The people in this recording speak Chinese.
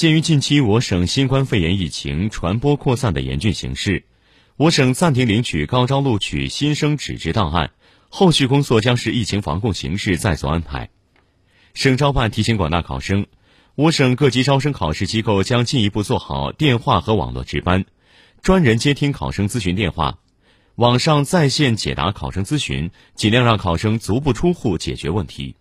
鉴于近期我省新冠肺炎疫情传播扩散的严峻形势，我省暂停领取高招录取新生纸质档案，后续工作将视疫情防控形势再做安排。省招办提醒广大考生，我省各级招生考试机构将进一步做好电话和网络值班，专人接听考生咨询电话，网上在线解答考生咨询，尽量让考生足不出户解决问题。